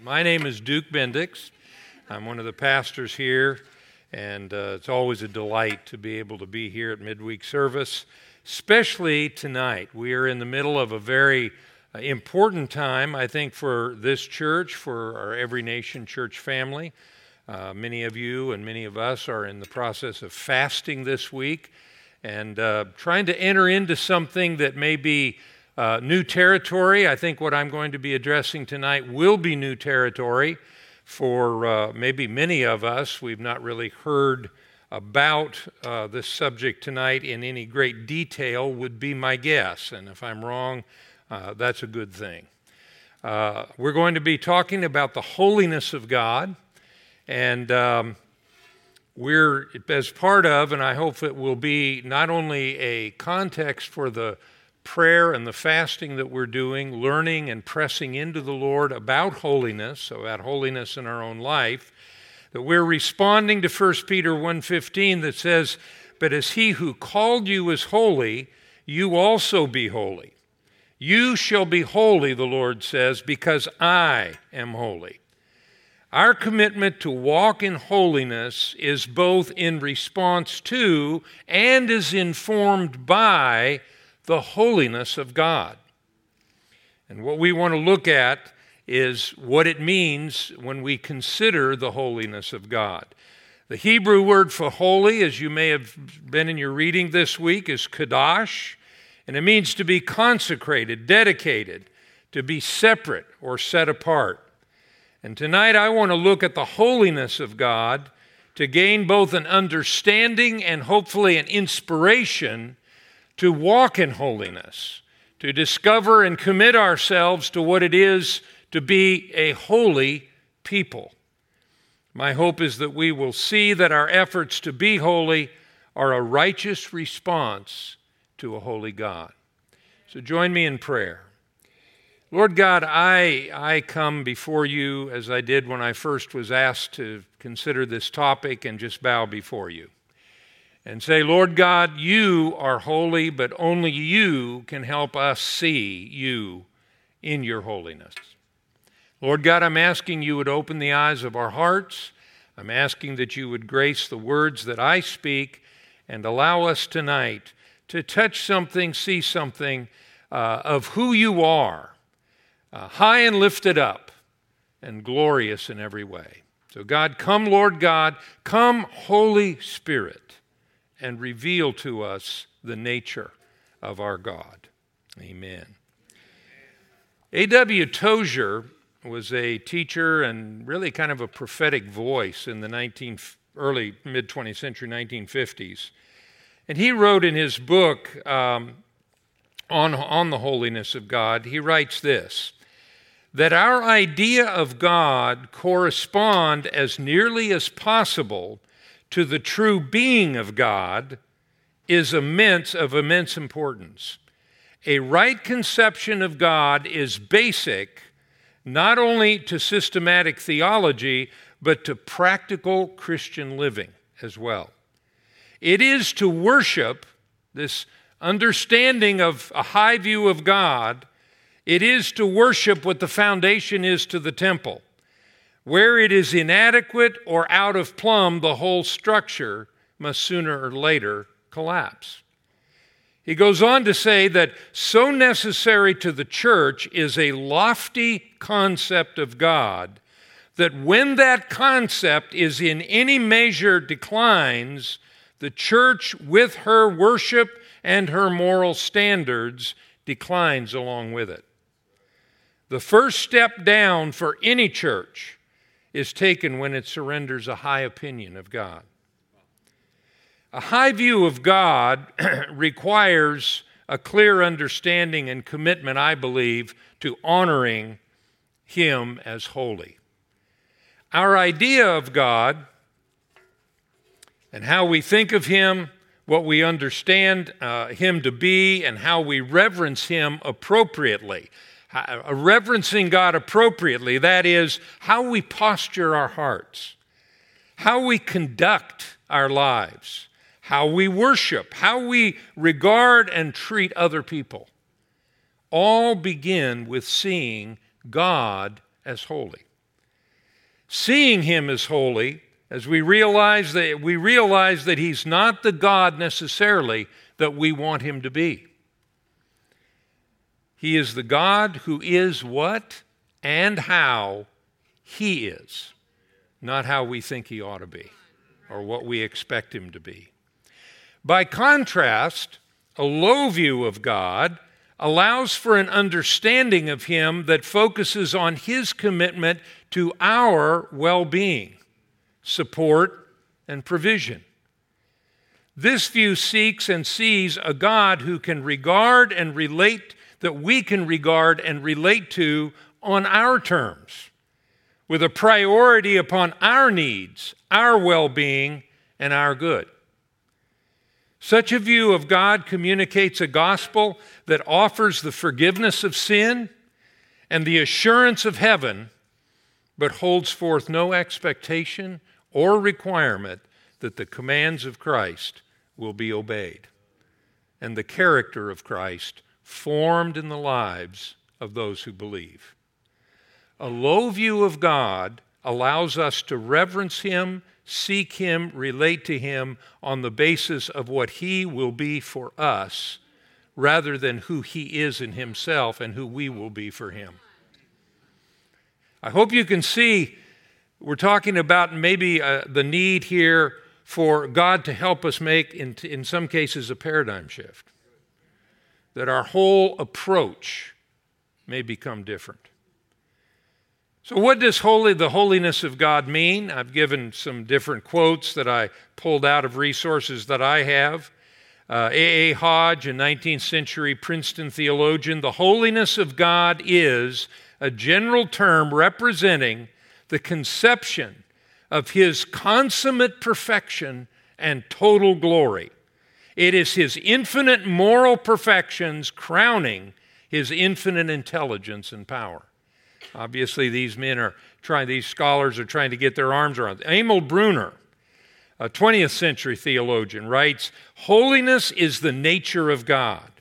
My name is Duke Bendix. I'm one of the pastors here, and uh, it's always a delight to be able to be here at midweek service, especially tonight. We are in the middle of a very uh, important time, I think, for this church, for our Every Nation church family. Uh, many of you and many of us are in the process of fasting this week and uh, trying to enter into something that may be uh, new territory. I think what I'm going to be addressing tonight will be new territory for uh, maybe many of us. We've not really heard about uh, this subject tonight in any great detail, would be my guess. And if I'm wrong, uh, that's a good thing. Uh, we're going to be talking about the holiness of God. And um, we're, as part of, and I hope it will be not only a context for the prayer and the fasting that we're doing, learning and pressing into the Lord about holiness, about holiness in our own life, that we're responding to 1 Peter 1:15 that says, "But as he who called you is holy, you also be holy. You shall be holy," the Lord says, "because I am holy." Our commitment to walk in holiness is both in response to and is informed by the holiness of God. And what we want to look at is what it means when we consider the holiness of God. The Hebrew word for holy, as you may have been in your reading this week, is kadosh, and it means to be consecrated, dedicated, to be separate or set apart. And tonight I want to look at the holiness of God to gain both an understanding and hopefully an inspiration to walk in holiness, to discover and commit ourselves to what it is to be a holy people. My hope is that we will see that our efforts to be holy are a righteous response to a holy God. So join me in prayer. Lord God, I, I come before you as I did when I first was asked to consider this topic and just bow before you and say, Lord God, you are holy, but only you can help us see you in your holiness. Lord God, I'm asking you would open the eyes of our hearts. I'm asking that you would grace the words that I speak and allow us tonight to touch something, see something uh, of who you are, uh, high and lifted up and glorious in every way. So, God, come, Lord God, come, Holy Spirit and reveal to us the nature of our God. Amen. A.W. Tozer was a teacher and really kind of a prophetic voice in the 19, early mid 20th century 1950s. And he wrote in his book um, on, on the holiness of God, he writes this that our idea of God correspond as nearly as possible to the true being of God is immense of immense importance. A right conception of God is basic not only to systematic theology, but to practical Christian living as well. It is to worship, this understanding of a high view of God, it is to worship what the foundation is to the temple. Where it is inadequate or out of plumb, the whole structure must sooner or later collapse. He goes on to say that so necessary to the church is a lofty concept of God that when that concept is in any measure declines, the church, with her worship and her moral standards, declines along with it. The first step down for any church is taken when it surrenders a high opinion of God. A high view of God requires a clear understanding and commitment, I believe, to honoring Him as holy. Our idea of God and how we think of Him, what we understand uh, Him to be, and how we reverence Him appropriately reverencing God appropriately, that is, how we posture our hearts, how we conduct our lives, how we worship, how we regard and treat other people, all begin with seeing God as holy. seeing him as holy, as we realize that we realize that he's not the God necessarily that we want him to be. He is the God who is what and how he is, not how we think he ought to be or what we expect him to be. By contrast, a low view of God allows for an understanding of him that focuses on his commitment to our well being, support, and provision. This view seeks and sees a God who can regard and relate, that we can regard and relate to on our terms, with a priority upon our needs, our well being, and our good. Such a view of God communicates a gospel that offers the forgiveness of sin and the assurance of heaven, but holds forth no expectation or requirement that the commands of Christ will be obeyed, and the character of Christ formed in the lives of those who believe. A low view of God allows us to reverence Him, seek Him, relate to Him on the basis of what He will be for us rather than who He is in Himself and who we will be for Him. I hope you can see we're talking about maybe uh, the need here for God to help us make, in, in some cases, a paradigm shift. That our whole approach may become different. So, what does holy, the holiness of God mean? I've given some different quotes that I pulled out of resources that I have. Uh, A. A. Hodge, a 19th century Princeton theologian, the holiness of God is a general term representing the conception of his consummate perfection and total glory. It is his infinite moral perfections crowning his infinite intelligence and power. Obviously, these men are trying, these scholars are trying to get their arms around. Emil Brunner, a 20th century theologian, writes Holiness is the nature of God,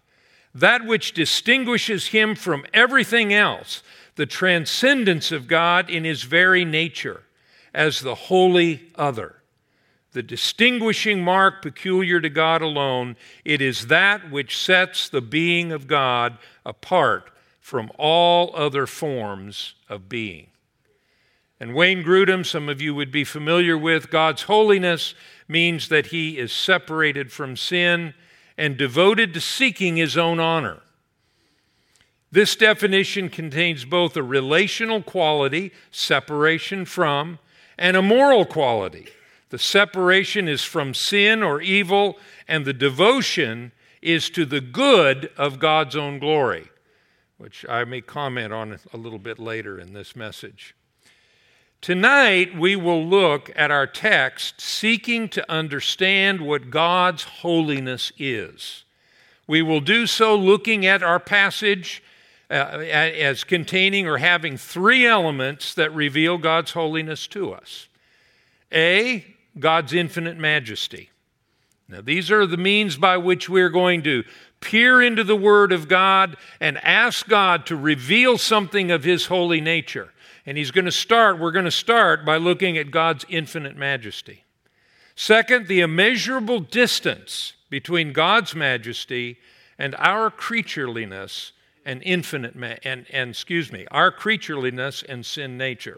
that which distinguishes him from everything else, the transcendence of God in his very nature as the holy other. The distinguishing mark peculiar to God alone, it is that which sets the being of God apart from all other forms of being. And Wayne Grudem, some of you would be familiar with, God's holiness means that he is separated from sin and devoted to seeking his own honor. This definition contains both a relational quality, separation from, and a moral quality. The separation is from sin or evil, and the devotion is to the good of God's own glory, which I may comment on a little bit later in this message. Tonight, we will look at our text seeking to understand what God's holiness is. We will do so looking at our passage uh, as containing or having three elements that reveal God's holiness to us. A, God's infinite majesty. Now, these are the means by which we're going to peer into the Word of God and ask God to reveal something of His holy nature. And He's going to start, we're going to start by looking at God's infinite majesty. Second, the immeasurable distance between God's majesty and our creatureliness and infinite ma- and, and excuse me, our creatureliness and sin nature.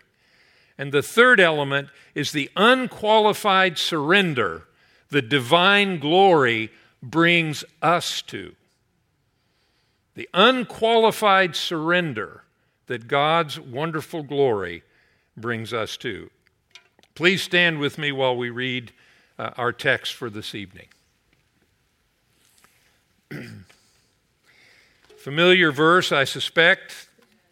And the third element is the unqualified surrender the divine glory brings us to. The unqualified surrender that God's wonderful glory brings us to. Please stand with me while we read uh, our text for this evening. Familiar verse, I suspect.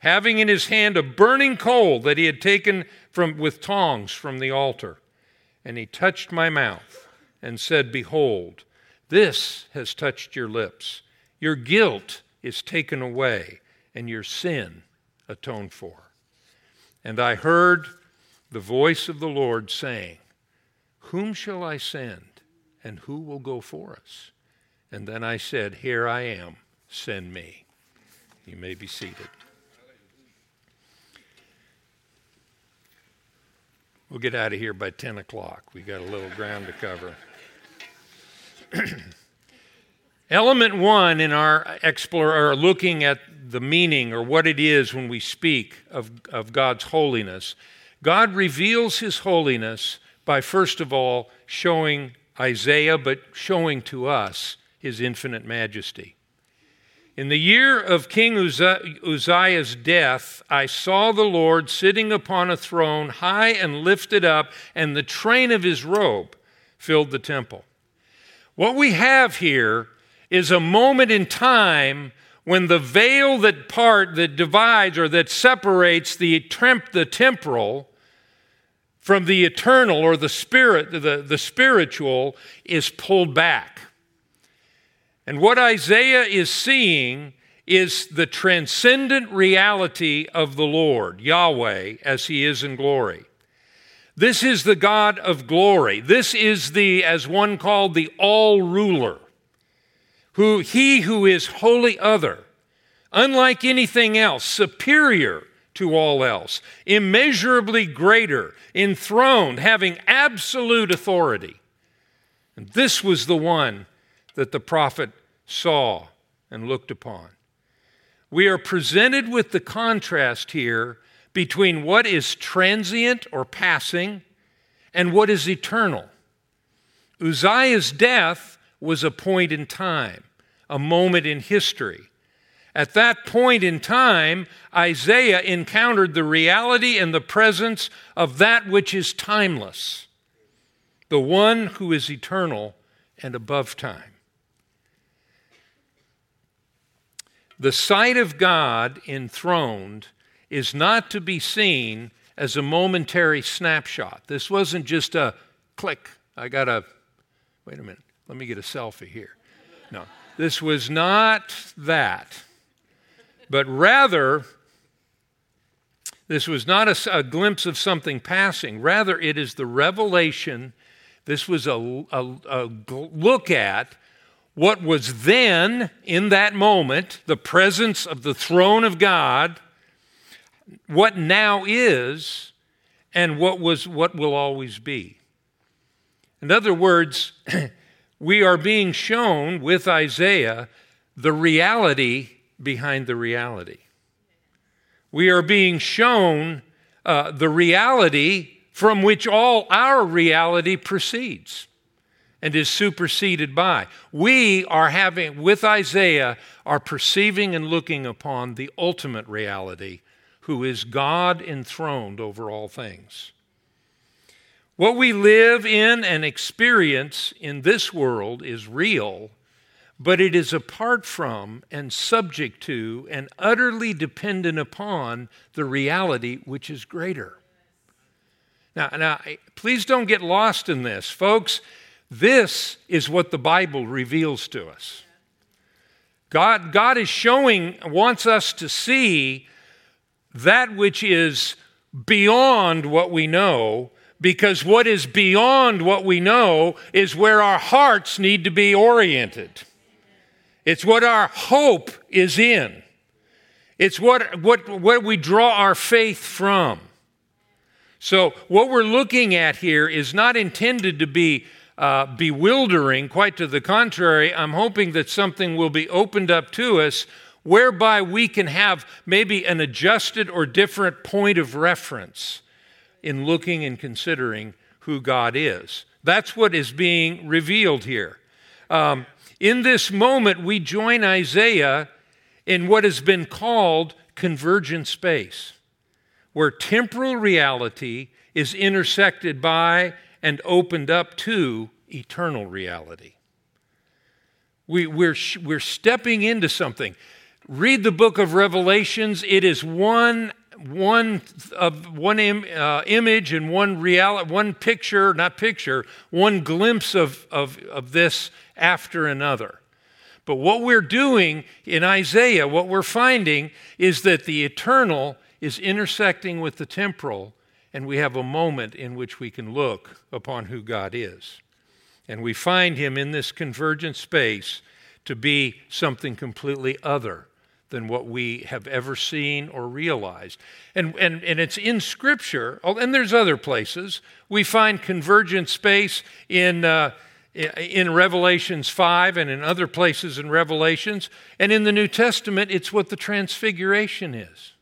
having in his hand a burning coal that he had taken from, with tongs from the altar. And he touched my mouth and said, Behold, this has touched your lips. Your guilt is taken away, and your sin atoned for. And I heard the voice of the Lord saying, Whom shall I send, and who will go for us? And then I said, Here I am, send me. You may be seated. We'll get out of here by 10 o'clock. We got a little ground to cover. Element one in our explore, or looking at the meaning or what it is when we speak of, of God's holiness, God reveals his holiness by first of all showing Isaiah, but showing to us his infinite majesty. In the year of King Uzziah's death, I saw the Lord sitting upon a throne, high and lifted up, and the train of his robe filled the temple. What we have here is a moment in time when the veil that part that divides or that separates the, temp, the temporal from the eternal or the spirit the, the spiritual is pulled back and what Isaiah is seeing is the transcendent reality of the Lord, Yahweh, as he is in glory. This is the God of glory. This is the, as one called, the all ruler, who he who is wholly other, unlike anything else, superior to all else, immeasurably greater, enthroned, having absolute authority. And this was the one that the prophet saw and looked upon. We are presented with the contrast here between what is transient or passing and what is eternal. Uzziah's death was a point in time, a moment in history. At that point in time, Isaiah encountered the reality and the presence of that which is timeless, the one who is eternal and above time. The sight of God enthroned is not to be seen as a momentary snapshot. This wasn't just a click. I got a, wait a minute, let me get a selfie here. No, this was not that, but rather, this was not a, a glimpse of something passing. Rather, it is the revelation. This was a, a, a look at what was then, in that moment, the presence of the throne of God, what now is, and what was what will always be. In other words, we are being shown with Isaiah the reality behind the reality. We are being shown uh, the reality from which all our reality proceeds and is superseded by. We are having, with Isaiah, are perceiving and looking upon the ultimate reality, who is God enthroned over all things. What we live in and experience in this world is real, but it is apart from and subject to and utterly dependent upon the reality which is greater. Now, now please don't get lost in this. Folks, this is what the Bible reveals to us. God, God is showing, wants us to see that which is beyond what we know, because what is beyond what we know is where our hearts need to be oriented. It's what our hope is in. It's what, what, what we draw our faith from. So, what we're looking at here is not intended to be uh, bewildering. Quite to the contrary, I'm hoping that something will be opened up to us whereby we can have maybe an adjusted or different point of reference in looking and considering who God is. That's what is being revealed here. Um, in this moment, we join Isaiah in what has been called convergent space, where temporal reality is intersected by and opened up to eternal reality. We, we're, we're stepping into something. Read the book of Revelations. It is one one of one Im, uh, image and one reality, one picture, not picture, one glimpse of, of, of this after another. But what we're doing in Isaiah, what we're finding is that the eternal is intersecting with the temporal, and we have a moment in which we can look upon who God is. And we find him in this convergent space to be something completely other than what we have ever seen or realized. And, and, and it's in Scripture, oh, and there's other places. We find convergent space in, uh, in Revelations 5 and in other places in Revelations. And in the New Testament, it's what the Transfiguration is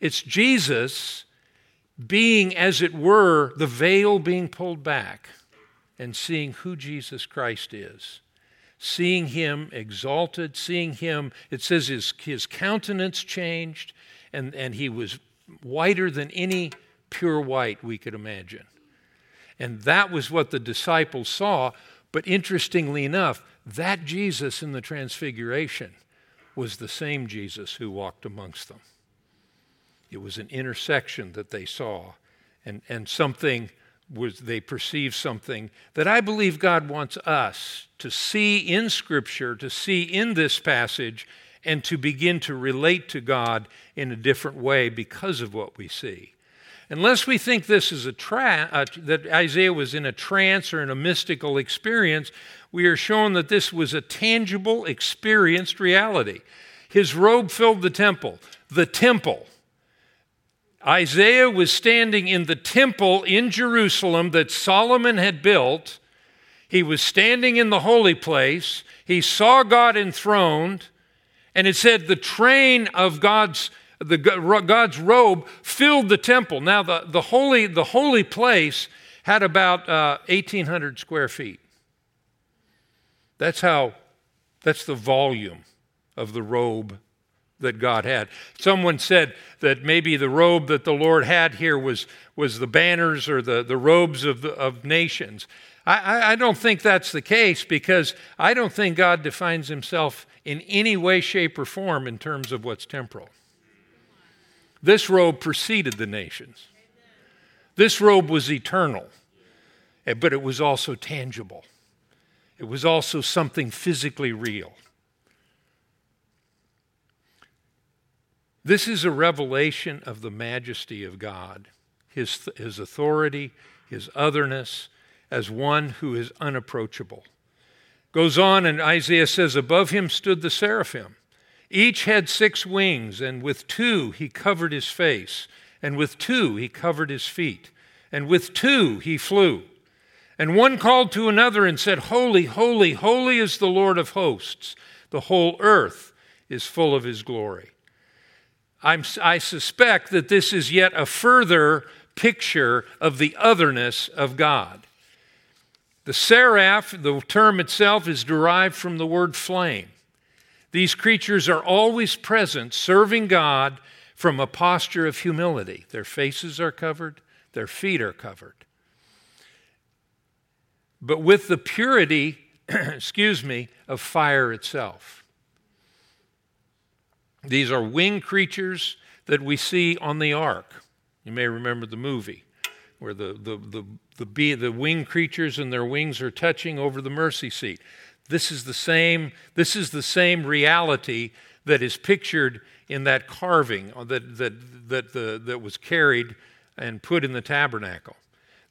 it's Jesus being, as it were, the veil being pulled back and seeing who Jesus Christ is. Seeing him exalted, seeing him, it says his, his countenance changed, and, and he was whiter than any pure white we could imagine. And that was what the disciples saw. But interestingly enough, that Jesus in the Transfiguration was the same Jesus who walked amongst them. It was an intersection that they saw, and, and something was they perceived something that I believe God wants us to see in Scripture, to see in this passage, and to begin to relate to God in a different way because of what we see. Unless we think this is a uh, that Isaiah was in a trance or in a mystical experience, we are shown that this was a tangible, experienced reality. His robe filled the temple. The temple Isaiah was standing in the temple in Jerusalem that Solomon had built. He was standing in the holy place. He saw God enthroned, and it said the train of God's the God's robe filled the temple. Now the, the holy the holy place had about uh, 1,800 square feet. That's how. That's the volume of the robe that God had. Someone said that maybe the robe that the Lord had here was, was the banners or the, the robes of, of nations. I, I don't think that's the case because I don't think God defines himself in any way, shape, or form in terms of what's temporal. This robe preceded the nations. This robe was eternal, eh, but it was also tangible. It was also something physically real. This is a revelation of the majesty of God, his, his authority, his otherness, as one who is unapproachable. Goes on, and Isaiah says, Above him stood the seraphim. Each had six wings, and with two he covered his face, and with two he covered his feet, and with two he flew. And one called to another and said, Holy, holy, holy is the Lord of hosts. The whole earth is full of his glory. I'm, I suspect that this is yet a further picture of the otherness of God. The seraph, the term itself, is derived from the word flame. These creatures are always present, serving God from a posture of humility. Their faces are covered, their feet are covered. But with the purity, excuse me, of fire itself. These are winged creatures that we see on the ark. You may remember the movie where the, the, the, the, bee, the winged creatures and their wings are touching over the mercy seat. This is the same, this is the same reality that is pictured in that carving that, that, that, the, that was carried and put in the tabernacle.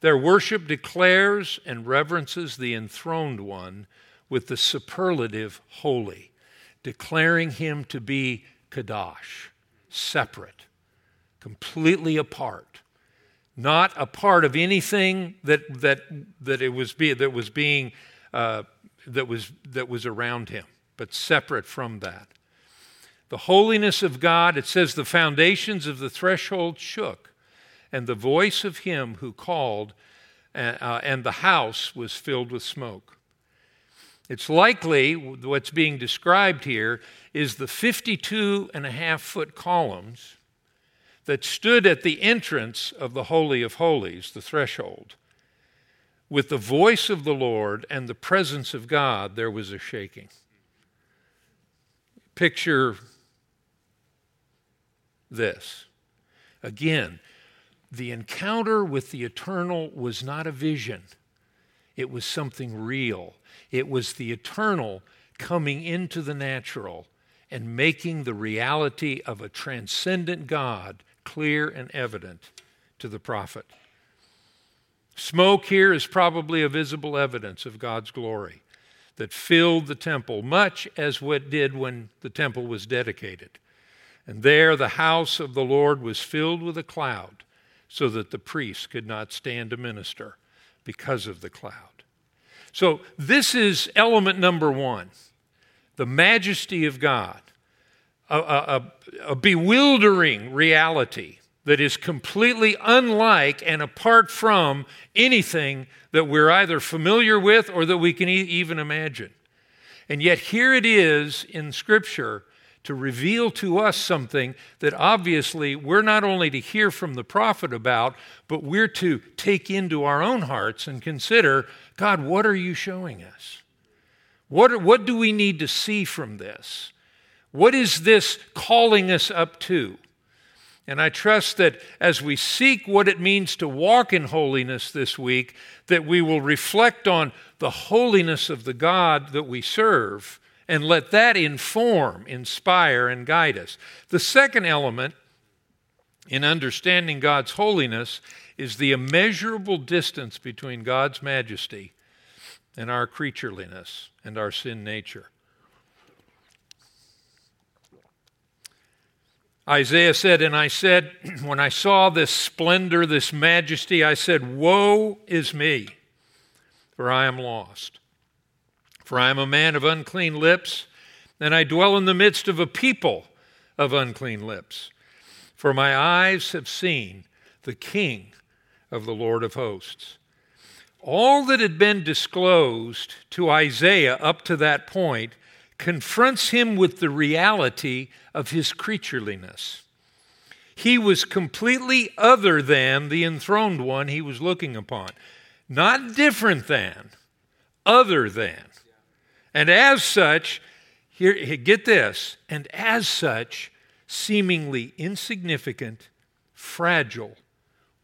Their worship declares and reverences the enthroned one with the superlative holy, declaring him to be Kadosh, separate, completely apart, not a part of anything that, that, that, it was, be, that was being, uh, that, was, that was around him, but separate from that. The holiness of God, it says the foundations of the threshold shook, and the voice of him who called uh, and the house was filled with smoke. It's likely what's being described here is the 52 and a half foot columns that stood at the entrance of the Holy of Holies, the threshold. With the voice of the Lord and the presence of God, there was a shaking. Picture this. Again, the encounter with the eternal was not a vision, it was something real. It was the eternal coming into the natural and making the reality of a transcendent God clear and evident to the prophet. Smoke here is probably a visible evidence of God's glory that filled the temple, much as what did when the temple was dedicated. And there the house of the Lord was filled with a cloud, so that the priests could not stand to minister because of the cloud. So, this is element number one the majesty of God a, a, a bewildering reality that is completely unlike and apart from anything that we're either familiar with or that we can e- even imagine. And yet, here it is in Scripture to reveal to us something that obviously we're not only to hear from the prophet about, but we're to take into our own hearts and consider God, what are you showing us? What, what do we need to see from this? What is this calling us up to? And I trust that as we seek what it means to walk in holiness this week, that we will reflect on the holiness of the God that we serve and let that inform, inspire, and guide us. The second element in understanding God's holiness is the immeasurable distance between God's majesty and our creatureliness and our sin nature. Isaiah said, And I said, when I saw this splendor, this majesty, I said, Woe is me, for I am lost. For I am a man of unclean lips, and I dwell in the midst of a people of unclean lips. For my eyes have seen the King of the Lord of hosts. All that had been disclosed to Isaiah up to that point confronts him with the reality of his creatureliness. He was completely other than the enthroned one he was looking upon, not different than, other than. And as such, here, get this, and as such, seemingly insignificant, fragile,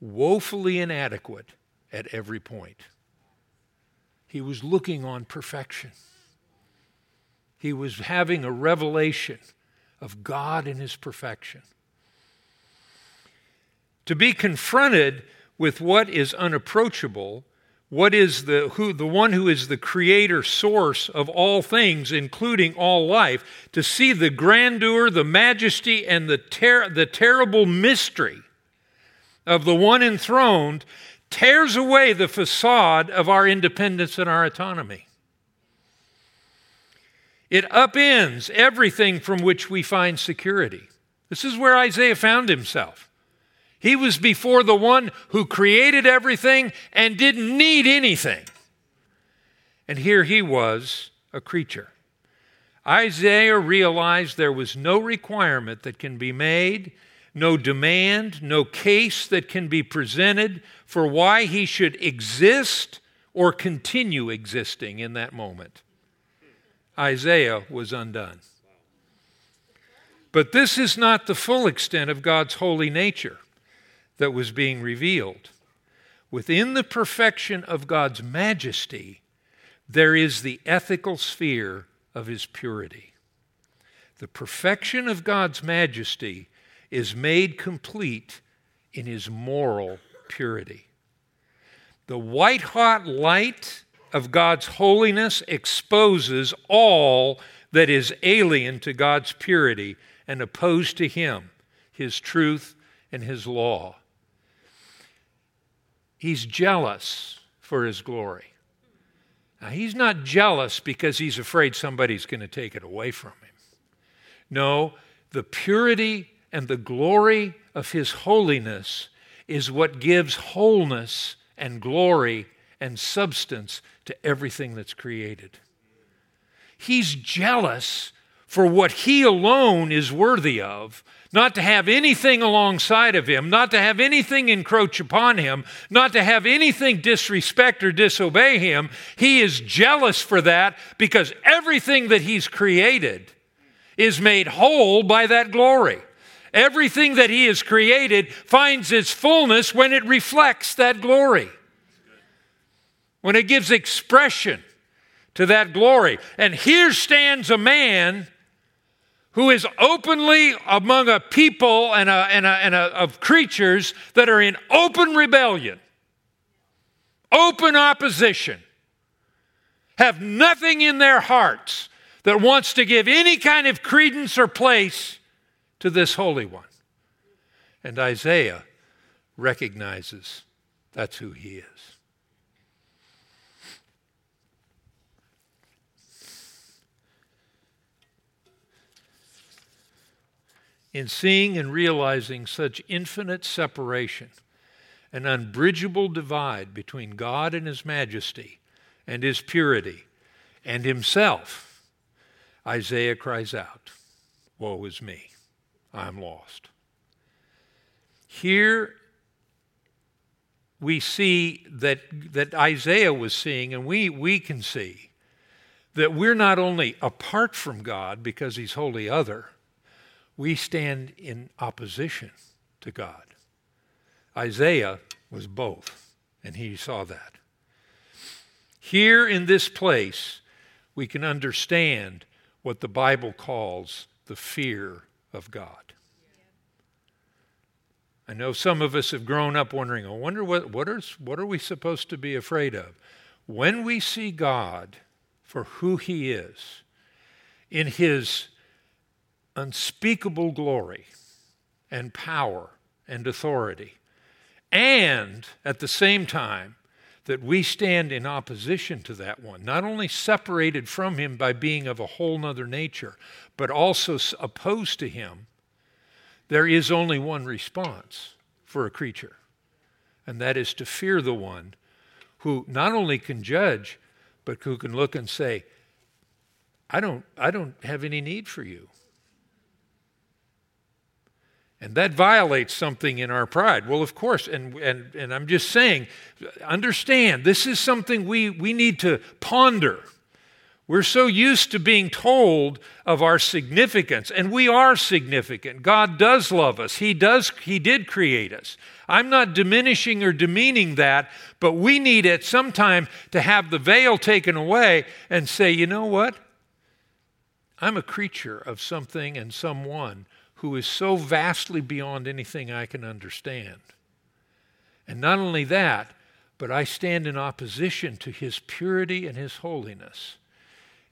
woefully inadequate at every point. He was looking on perfection. He was having a revelation of God in his perfection. To be confronted with what is unapproachable, what is the who the one who is the creator source of all things including all life to see the grandeur the majesty and the ter- the terrible mystery of the one enthroned tears away the facade of our independence and our autonomy it upends everything from which we find security. This is where Isaiah found himself. He was before the one who created everything and didn't need anything. And here he was, a creature. Isaiah realized there was no requirement that can be made, no demand, no case that can be presented for why he should exist or continue existing in that moment. Isaiah was undone. But this is not the full extent of God's holy nature that was being revealed. Within the perfection of God's majesty, there is the ethical sphere of his purity. The perfection of God's majesty is made complete in his moral purity. The white hot light of God's holiness exposes all that is alien to God's purity and opposed to Him, His truth, and His law. He's jealous for His glory. Now, He's not jealous because He's afraid somebody's going to take it away from Him. No, the purity and the glory of His holiness is what gives wholeness and glory and substance to everything that's created. He's jealous for what he alone is worthy of, not to have anything alongside of him, not to have anything encroach upon him, not to have anything disrespect or disobey him. He is jealous for that because everything that he's created is made whole by that glory. Everything that he has created finds its fullness when it reflects that glory, when it gives expression to that glory. And here stands a man who is openly among a people and, a, and, a, and a, of creatures that are in open rebellion, open opposition, have nothing in their hearts that wants to give any kind of credence or place to this Holy One. And Isaiah recognizes that's who he is. In seeing and realizing such infinite separation, an unbridgeable divide between God and His majesty and His purity and Himself, Isaiah cries out, Woe is me, I'm lost. Here we see that, that Isaiah was seeing, and we, we can see, that we're not only apart from God because He's wholly other, we stand in opposition to God. Isaiah was both, and he saw that. Here in this place, we can understand what the Bible calls the fear of God. I know some of us have grown up wondering, I wonder what, what, are, what are we supposed to be afraid of? When we see God for who He is, in His unspeakable glory and power and authority, and at the same time, that we stand in opposition to that one, not only separated from him by being of a whole nother nature, but also opposed to him, there is only one response for a creature, and that is to fear the one who not only can judge, but who can look and say, I don't, I don't have any need for you. And that violates something in our pride. Well, of course, and, and, and I'm just saying, understand, this is something we, we need to ponder. We're so used to being told of our significance, and we are significant. God does love us. He does He did create us. I'm not diminishing or demeaning that, but we need at some time to have the veil taken away and say, you know what? I'm a creature of something and someone who is so vastly beyond anything I can understand. And not only that, but I stand in opposition to his purity and his holiness.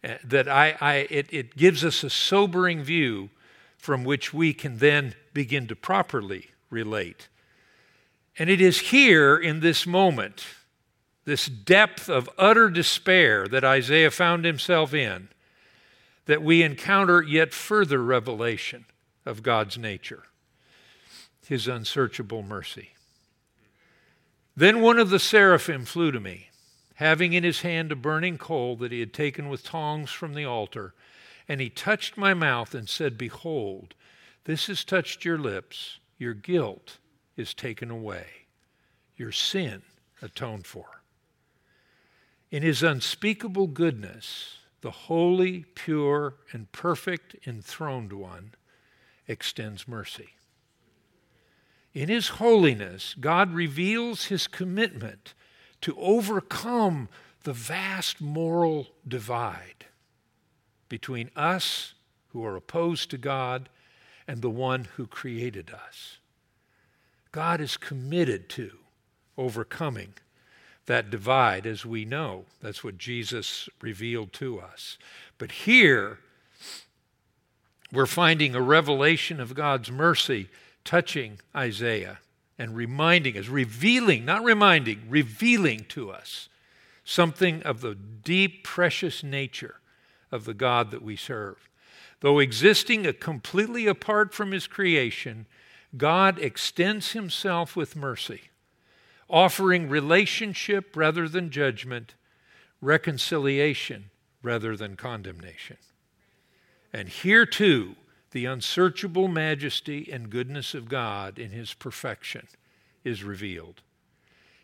Uh, that I, I it, it gives us a sobering view from which we can then begin to properly relate. And it is here in this moment, this depth of utter despair that Isaiah found himself in, that we encounter yet further revelation of God's nature, his unsearchable mercy. Then one of the seraphim flew to me, having in his hand a burning coal that he had taken with tongs from the altar, and he touched my mouth and said, Behold, this has touched your lips, your guilt is taken away, your sin atoned for. In his unspeakable goodness, the holy, pure, and perfect enthroned one extends mercy. In His holiness, God reveals His commitment to overcome the vast moral divide between us who are opposed to God and the one who created us. God is committed to overcoming that divide, as we know. That's what Jesus revealed to us. But here, we're finding a revelation of God's mercy touching Isaiah and reminding us, revealing, not reminding, revealing to us something of the deep, precious nature of the God that we serve. Though existing completely apart from his creation, God extends himself with mercy offering relationship rather than judgment, reconciliation rather than condemnation. And here too, the unsearchable majesty and goodness of God in his perfection is revealed.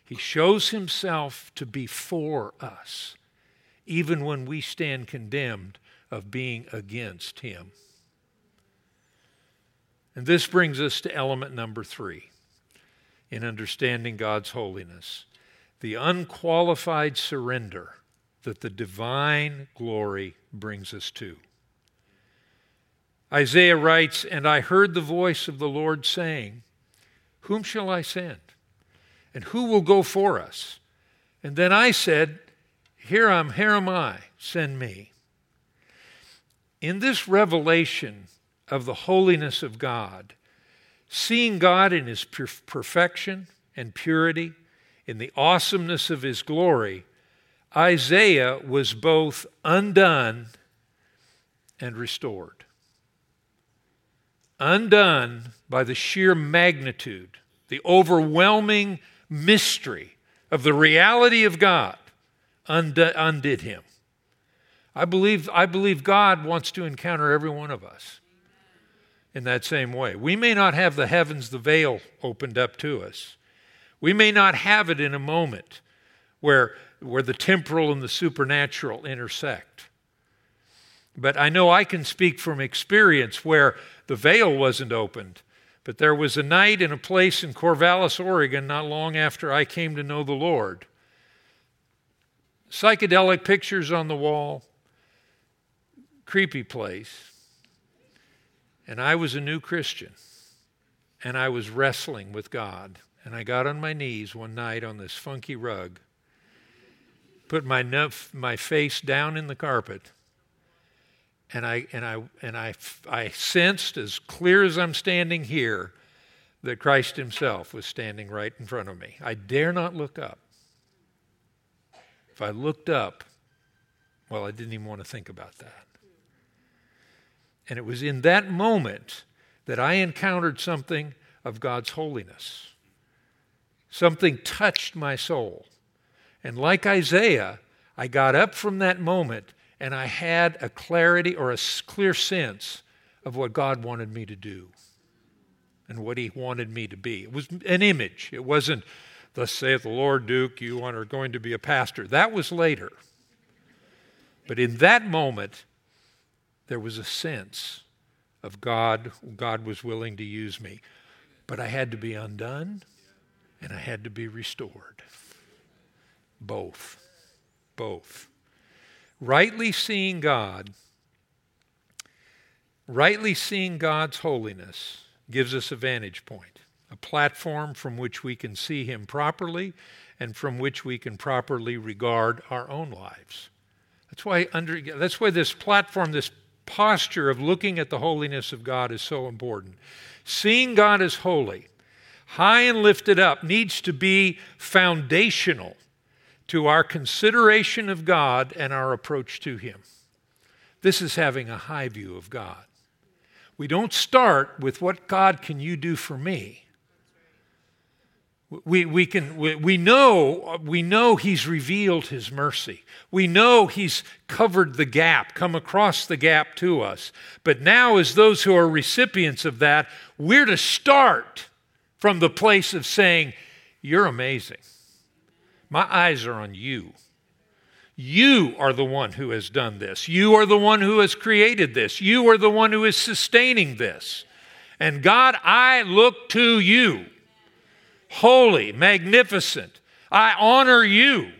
He shows himself to be for us, even when we stand condemned of being against him. And this brings us to element number three in understanding God's holiness the unqualified surrender that the divine glory brings us to. Isaiah writes, And I heard the voice of the Lord saying, Whom shall I send? And who will go for us? And then I said, Here am, here am I, send me. In this revelation of the holiness of God, seeing God in his perfection and purity, in the awesomeness of his glory, Isaiah was both undone and restored undone by the sheer magnitude, the overwhelming mystery of the reality of God, undid him. I believe, I believe God wants to encounter every one of us in that same way. We may not have the heavens, the veil opened up to us. We may not have it in a moment where, where the temporal and the supernatural intersect. But I know I can speak from experience where the veil wasn't opened. But there was a night in a place in Corvallis, Oregon, not long after I came to know the Lord. Psychedelic pictures on the wall, creepy place. And I was a new Christian, and I was wrestling with God. And I got on my knees one night on this funky rug, put my, my face down in the carpet, and I and I and I I sensed as clear as I'm standing here that Christ himself was standing right in front of me. I dare not look up. If I looked up, well, I didn't even want to think about that. And it was in that moment that I encountered something of God's holiness. Something touched my soul. And like Isaiah, I got up from that moment and I had a clarity or a clear sense of what God wanted me to do and what He wanted me to be. It was an image. It wasn't, thus saith the Lord, Duke, you are going to be a pastor. That was later. But in that moment, there was a sense of God, God was willing to use me. But I had to be undone and I had to be restored. Both. Both rightly seeing God, rightly seeing God's holiness gives us a vantage point, a platform from which we can see Him properly and from which we can properly regard our own lives. That's why, under, that's why this platform, this posture of looking at the holiness of God is so important. Seeing God as holy, high and lifted up, needs to be foundational to our consideration of God and our approach to Him. This is having a high view of God. We don't start with what God can you do for me. We, we, can, we, we, know, we know He's revealed His mercy. We know He's covered the gap, come across the gap to us. But now, as those who are recipients of that, we're to start from the place of saying, You're amazing. My eyes are on you. You are the one who has done this. You are the one who has created this. You are the one who is sustaining this. And God, I look to you. Holy, magnificent. I honor you.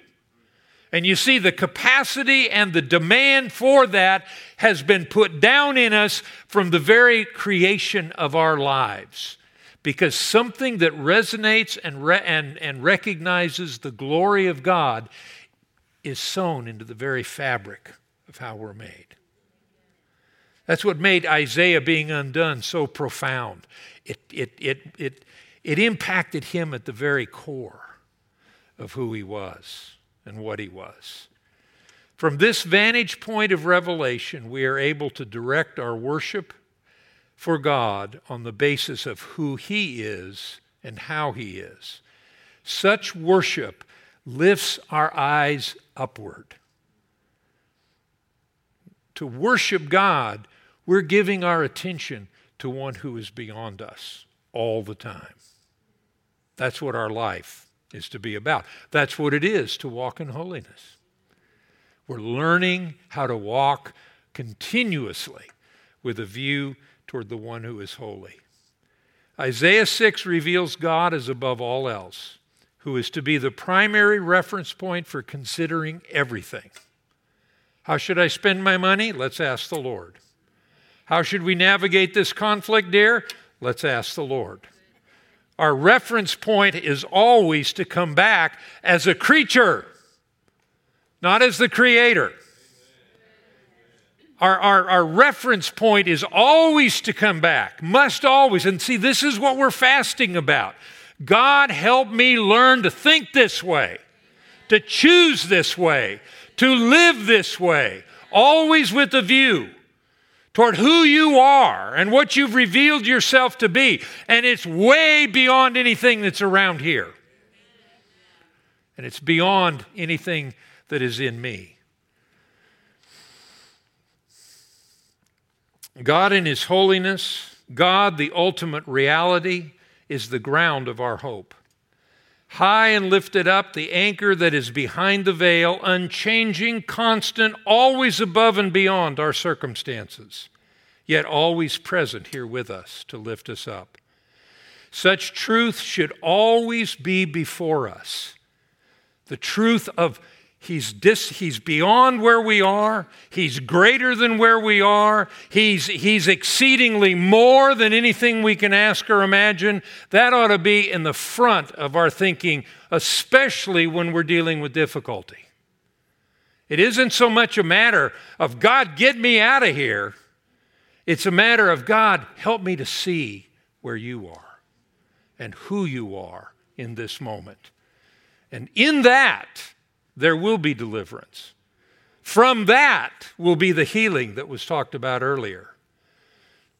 And you see, the capacity and the demand for that has been put down in us from the very creation of our lives because something that resonates and, re- and, and recognizes the glory of God is sewn into the very fabric of how we're made. That's what made Isaiah being undone so profound. It, it, it, it, it impacted him at the very core of who he was and what he was. From this vantage point of revelation, we are able to direct our worship for God on the basis of who He is and how He is. Such worship lifts our eyes upward. To worship God, we're giving our attention to one who is beyond us all the time. That's what our life is to be about. That's what it is to walk in holiness. We're learning how to walk continuously with a view toward the one who is holy. Isaiah 6 reveals God as above all else, who is to be the primary reference point for considering everything. How should I spend my money? Let's ask the Lord. How should we navigate this conflict, dear? Let's ask the Lord. Our reference point is always to come back as a creature, not as the creator. Our, our, our reference point is always to come back, must always. And see, this is what we're fasting about. God, help me learn to think this way, to choose this way, to live this way, always with a view toward who you are and what you've revealed yourself to be. And it's way beyond anything that's around here. And it's beyond anything that is in me. God in His holiness, God, the ultimate reality, is the ground of our hope. High and lifted up, the anchor that is behind the veil, unchanging, constant, always above and beyond our circumstances, yet always present here with us to lift us up. Such truth should always be before us. The truth of He's, dis, he's beyond where we are. He's greater than where we are. He's, he's exceedingly more than anything we can ask or imagine. That ought to be in the front of our thinking, especially when we're dealing with difficulty. It isn't so much a matter of God, get me out of here. It's a matter of God, help me to see where you are and who you are in this moment. And in that, there will be deliverance. From that will be the healing that was talked about earlier.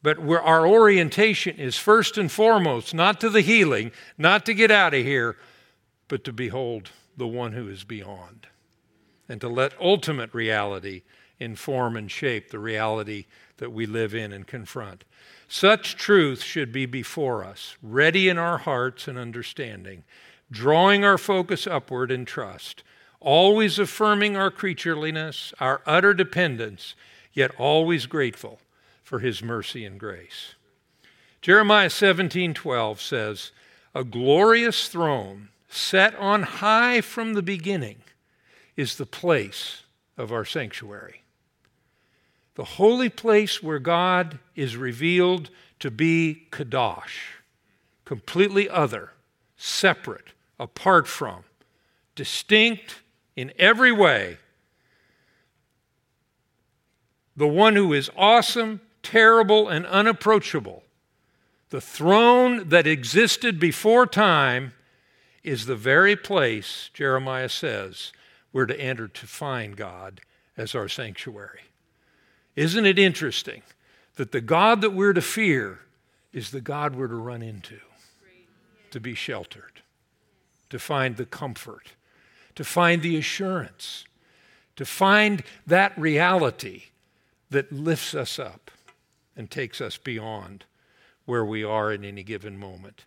But our orientation is first and foremost not to the healing, not to get out of here, but to behold the one who is beyond. And to let ultimate reality inform and shape the reality that we live in and confront. Such truth should be before us, ready in our hearts and understanding, drawing our focus upward in trust always affirming our creatureliness, our utter dependence, yet always grateful for his mercy and grace. Jeremiah 17:12 says, "A glorious throne set on high from the beginning is the place of our sanctuary." The holy place where God is revealed to be kadosh, completely other, separate, apart from, distinct in every way. The one who is awesome, terrible, and unapproachable. The throne that existed before time is the very place, Jeremiah says, we're to enter to find God as our sanctuary. Isn't it interesting that the God that we're to fear is the God we're to run into, to be sheltered, to find the comfort, to find the assurance, to find that reality that lifts us up and takes us beyond where we are in any given moment.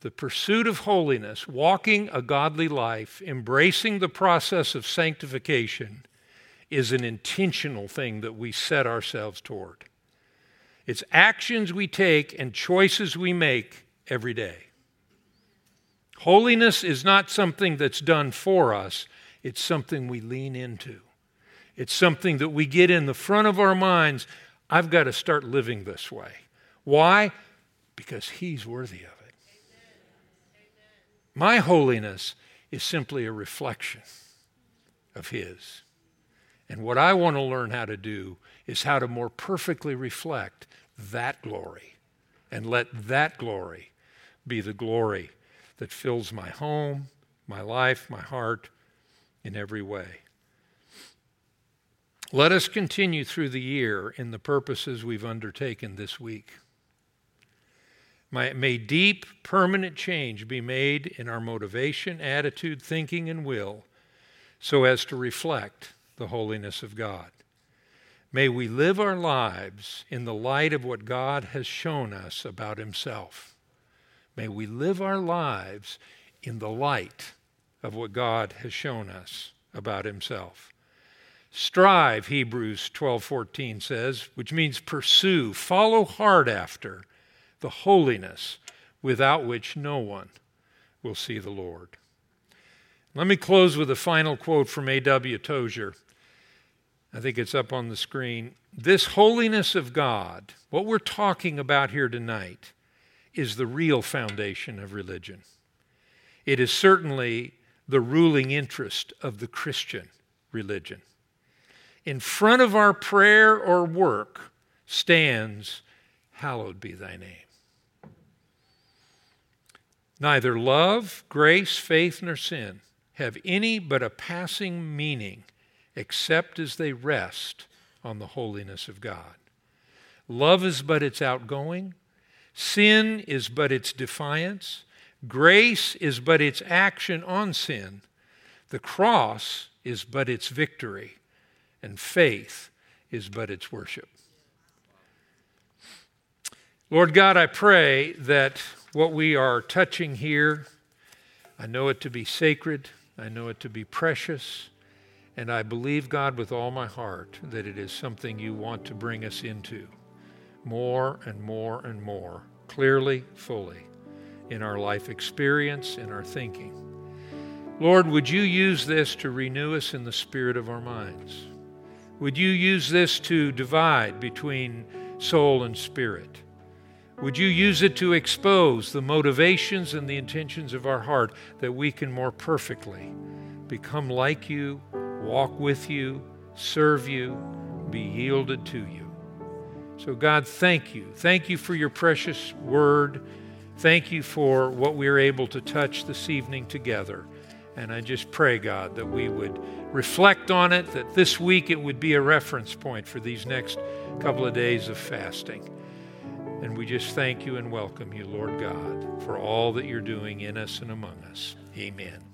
The pursuit of holiness, walking a godly life, embracing the process of sanctification, is an intentional thing that we set ourselves toward. It's actions we take and choices we make every day. Holiness is not something that's done for us, it's something we lean into. It's something that we get in the front of our minds. I've got to start living this way. Why? Because He's worthy of it. My holiness is simply a reflection of His. And what I want to learn how to do is how to more perfectly reflect that glory and let that glory be the glory that fills my home, my life, my heart in every way. Let us continue through the year in the purposes we've undertaken this week. May deep, permanent change be made in our motivation, attitude, thinking, and will so as to reflect the holiness of God. May we live our lives in the light of what God has shown us about Himself. May we live our lives in the light of what God has shown us about Himself. Strive, Hebrews 12:14 says, which means pursue, follow hard after the holiness without which no one will see the Lord. Let me close with a final quote from A.W. Tozer. I think it's up on the screen. This holiness of God, what we're talking about here tonight, is the real foundation of religion. It is certainly the ruling interest of the Christian religion. In front of our prayer or work stands, Hallowed be thy name. Neither love, grace, faith, nor sin have any but a passing meaning except as they rest on the holiness of God. Love is but its outgoing, sin is but its defiance, grace is but its action on sin, the cross is but its victory, and faith is but its worship. Lord God, I pray that what we are touching here. I know it to be sacred, I know it to be precious, and I believe, God, with all my heart that it is something you want to bring us into more and more and more, clearly, fully, in our life experience, in our thinking. Lord, would you use this to renew us in the spirit of our minds? Would you use this to divide between soul and spirit? Would you use it to expose the motivations and the intentions of our heart that we can more perfectly become like you, walk with you, serve you, be yielded to you? So, God, thank you. Thank you for your precious word. Thank you for what we are able to touch this evening together. And I just pray, God, that we would reflect on it, that this week it would be a reference point for these next couple of days of fasting. And we just thank you and welcome you, Lord God, for all that you're doing in us and among us. Amen.